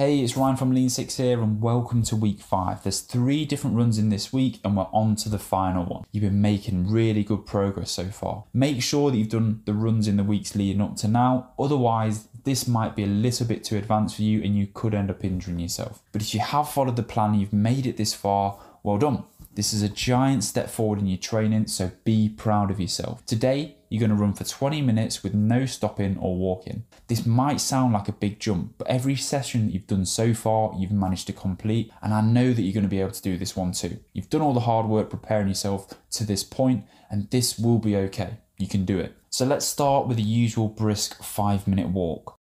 Hey, it's Ryan from Lean Six here, and welcome to week five. There's three different runs in this week, and we're on to the final one. You've been making really good progress so far. Make sure that you've done the runs in the weeks leading up to now, otherwise, this might be a little bit too advanced for you and you could end up injuring yourself. But if you have followed the plan, and you've made it this far, well done. This is a giant step forward in your training, so be proud of yourself. Today, you're going to run for 20 minutes with no stopping or walking. This might sound like a big jump, but every session that you've done so far, you've managed to complete, and I know that you're going to be able to do this one too. You've done all the hard work preparing yourself to this point, and this will be okay. You can do it. So let's start with the usual brisk five minute walk.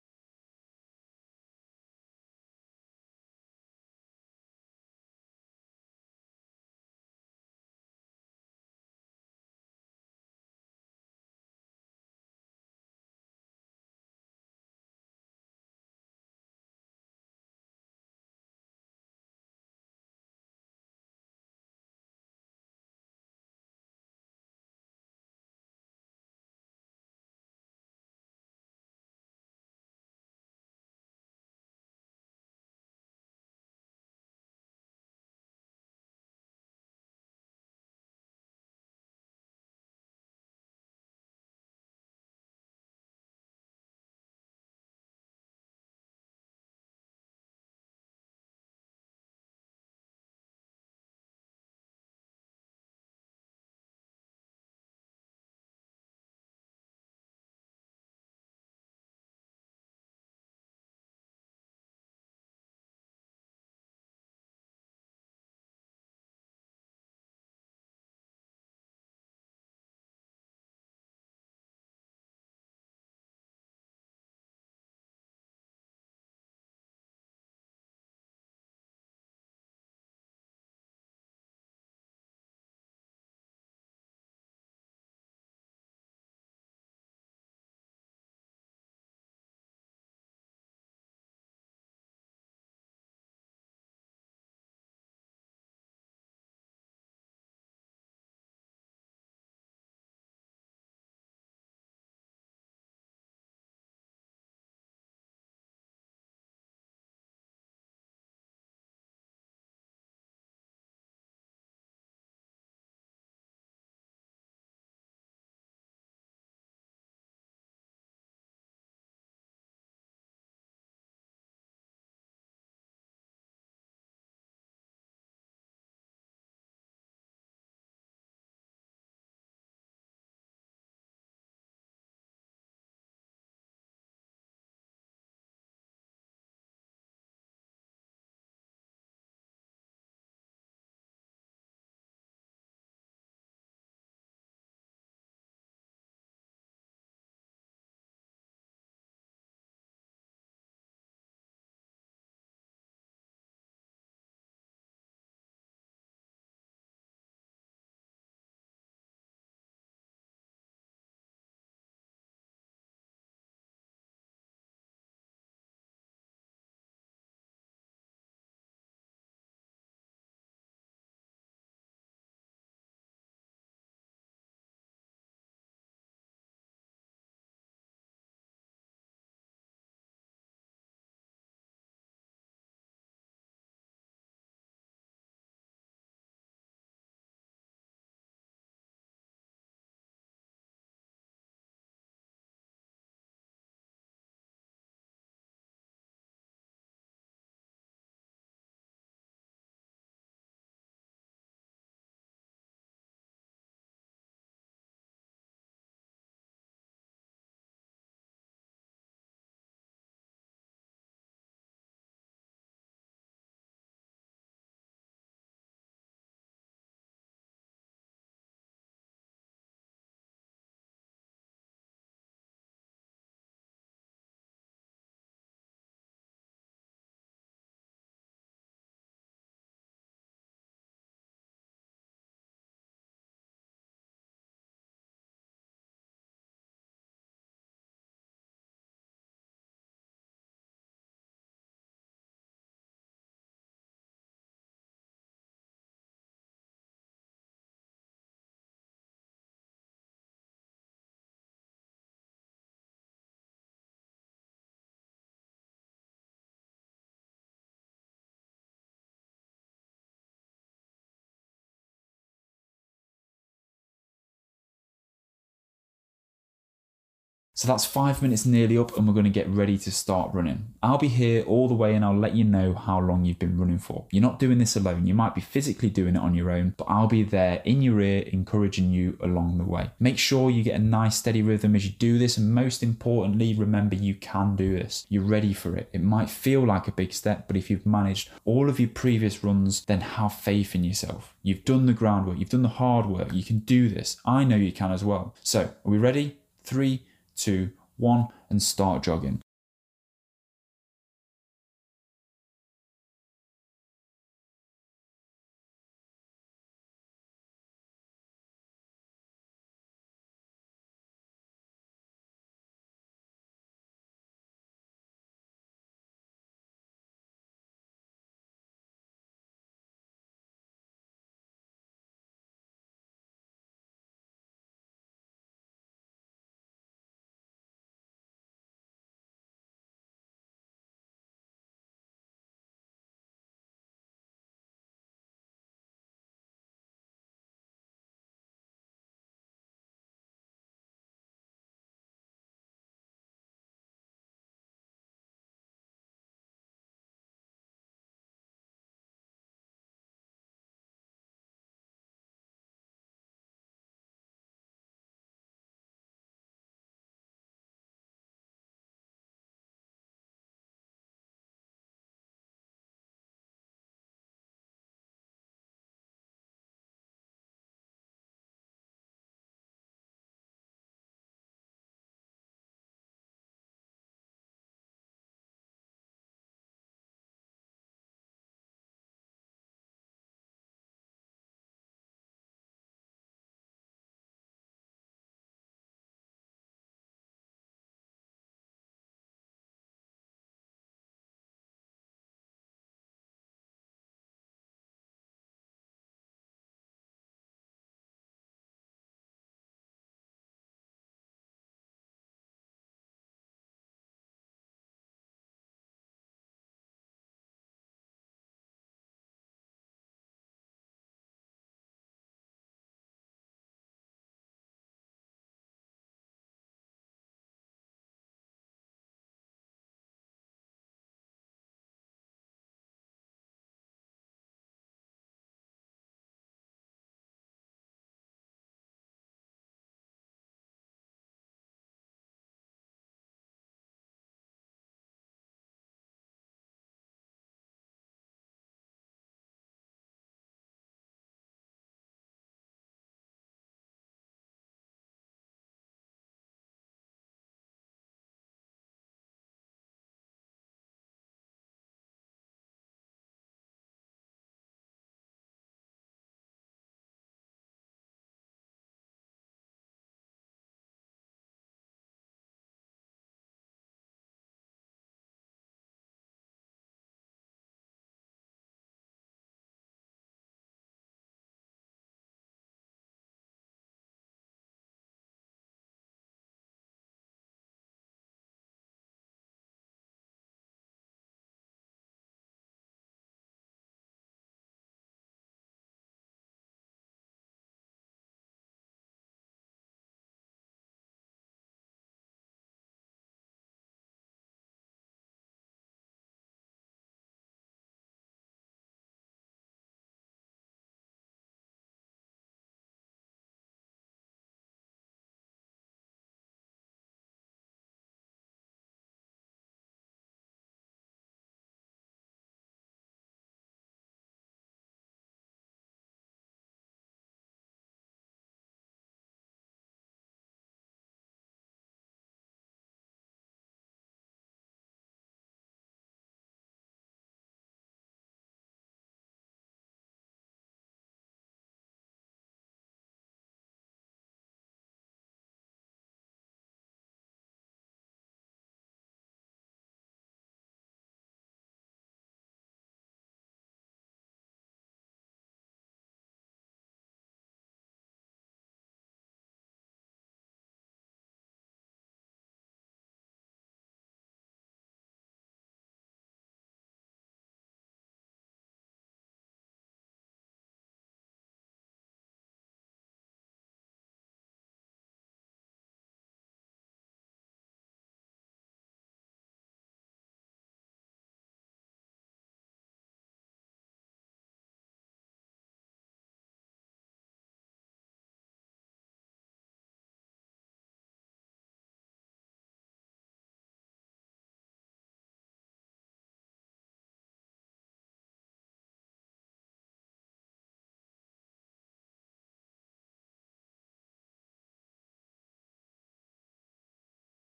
So that's five minutes nearly up, and we're going to get ready to start running. I'll be here all the way and I'll let you know how long you've been running for. You're not doing this alone. You might be physically doing it on your own, but I'll be there in your ear, encouraging you along the way. Make sure you get a nice steady rhythm as you do this, and most importantly, remember you can do this. You're ready for it. It might feel like a big step, but if you've managed all of your previous runs, then have faith in yourself. You've done the groundwork, you've done the hard work, you can do this. I know you can as well. So, are we ready? Three, two, one, and start jogging.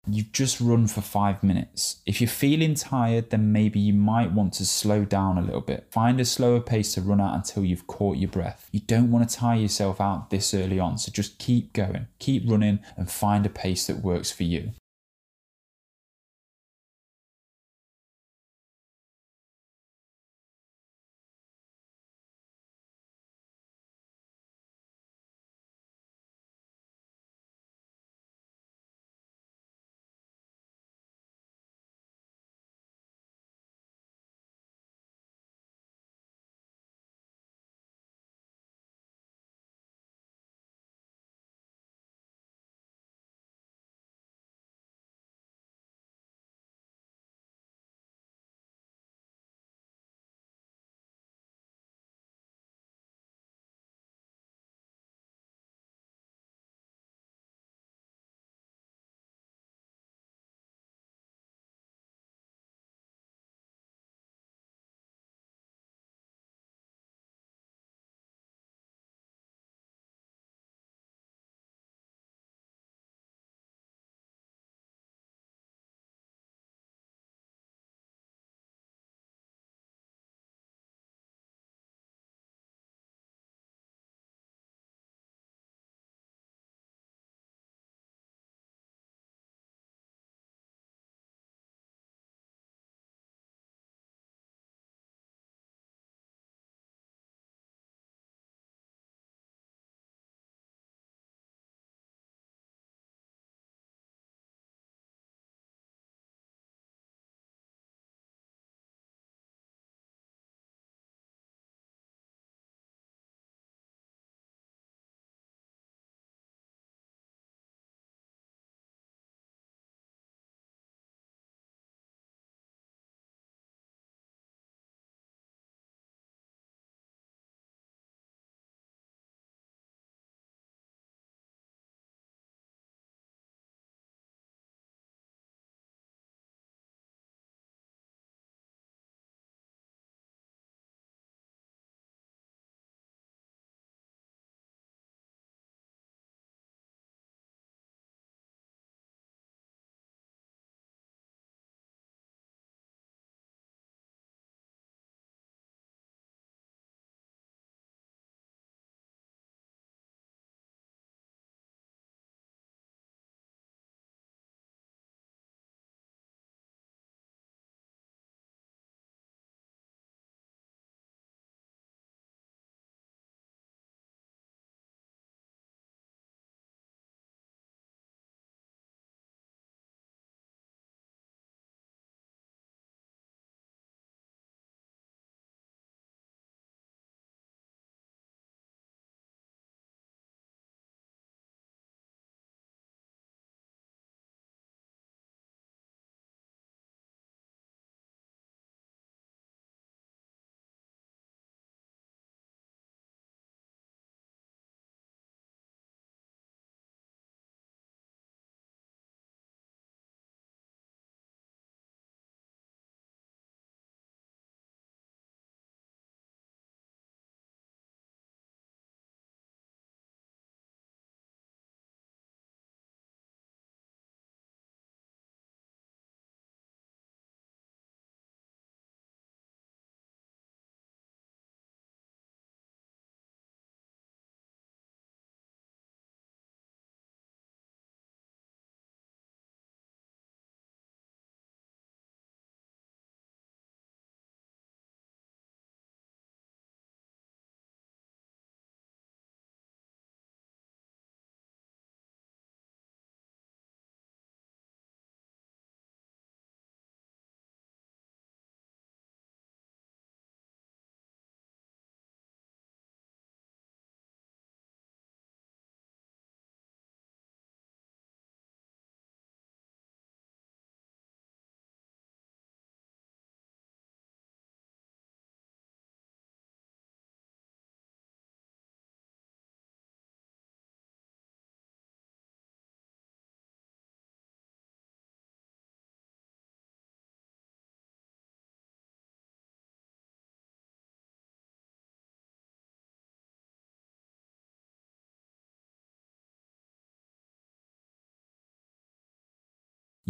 You've just run for five minutes. If you're feeling tired, then maybe you might want to slow down a little bit. Find a slower pace to run at until you've caught your breath. You don't want to tire yourself out this early on, so just keep going, keep running, and find a pace that works for you.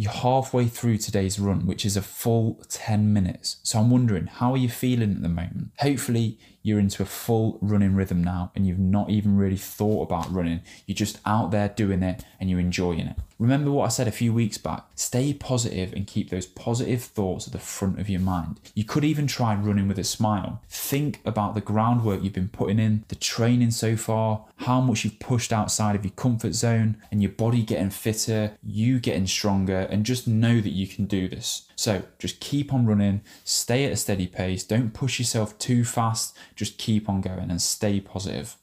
You're halfway through today's run, which is a full 10 minutes. So I'm wondering, how are you feeling at the moment? Hopefully, you're into a full running rhythm now and you've not even really thought about running. You're just out there doing it and you're enjoying it. Remember what I said a few weeks back stay positive and keep those positive thoughts at the front of your mind. You could even try running with a smile. Think about the groundwork you've been putting in, the training so far, how much you've pushed outside of your comfort zone, and your body getting fitter, you getting stronger, and just know that you can do this. So just keep on running, stay at a steady pace, don't push yourself too fast, just keep on going and stay positive.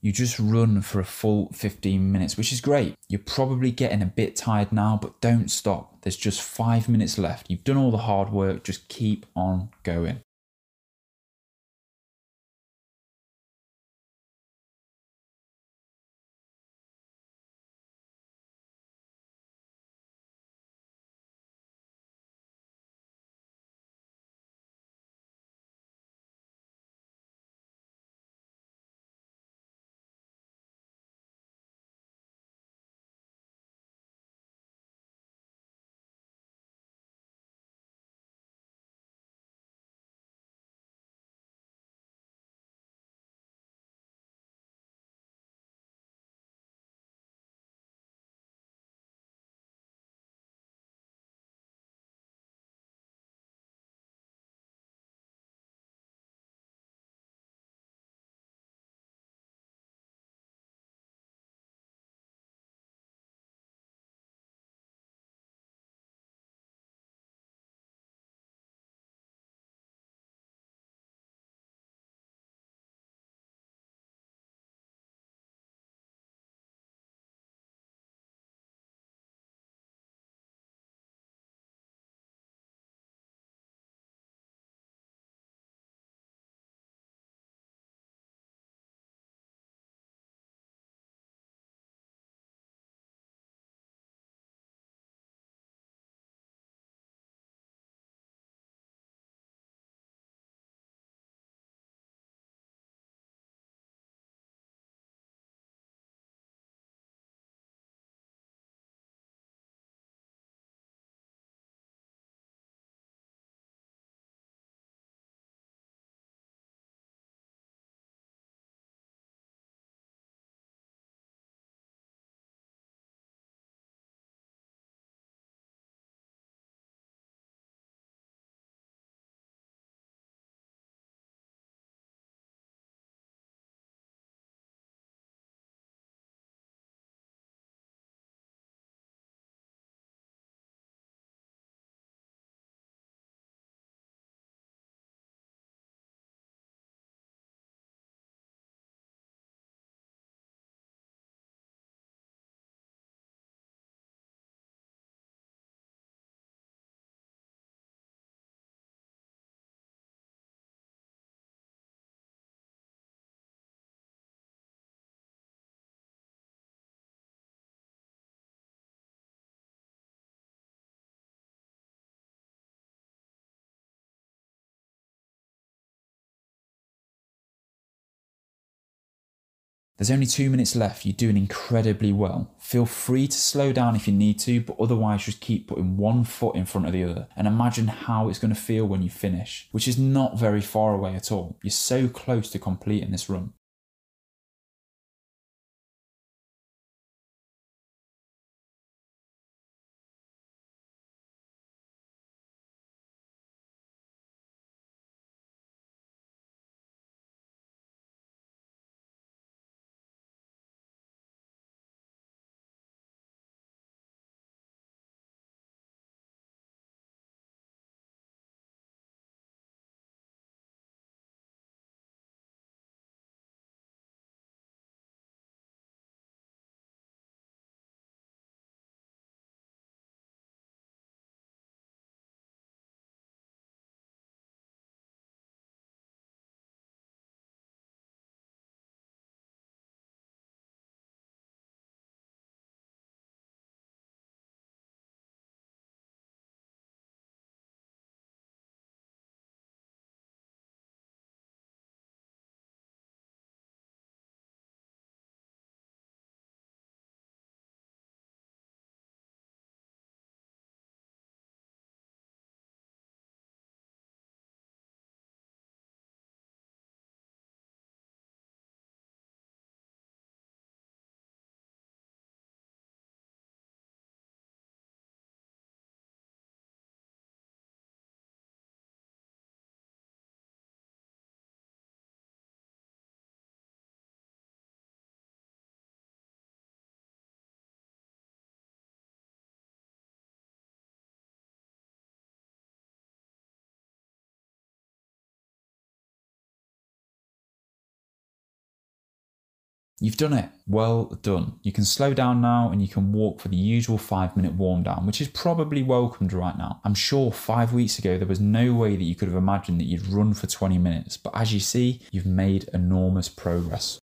You just run for a full 15 minutes, which is great. You're probably getting a bit tired now, but don't stop. There's just five minutes left. You've done all the hard work, just keep on going. There's only two minutes left. You're doing incredibly well. Feel free to slow down if you need to, but otherwise just keep putting one foot in front of the other and imagine how it's going to feel when you finish, which is not very far away at all. You're so close to completing this run. You've done it. Well done. You can slow down now and you can walk for the usual five minute warm down, which is probably welcomed right now. I'm sure five weeks ago there was no way that you could have imagined that you'd run for 20 minutes, but as you see, you've made enormous progress.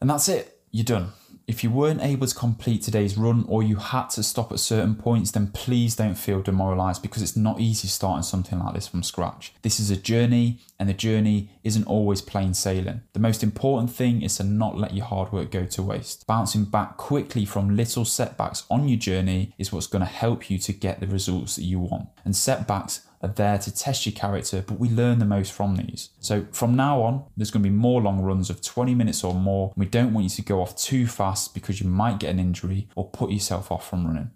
And that's it, you're done. If you weren't able to complete today's run or you had to stop at certain points, then please don't feel demoralized because it's not easy starting something like this from scratch. This is a journey, and the journey isn't always plain sailing. The most important thing is to not let your hard work go to waste. Bouncing back quickly from little setbacks on your journey is what's going to help you to get the results that you want. And setbacks are there to test your character, but we learn the most from these. So from now on, there's going to be more long runs of 20 minutes or more. We don't want you to go off too fast because you might get an injury or put yourself off from running.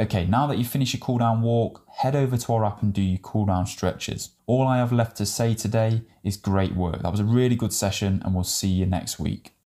Okay, now that you've finished your cool down walk, head over to our app and do your cool down stretches. All I have left to say today is great work. That was a really good session, and we'll see you next week.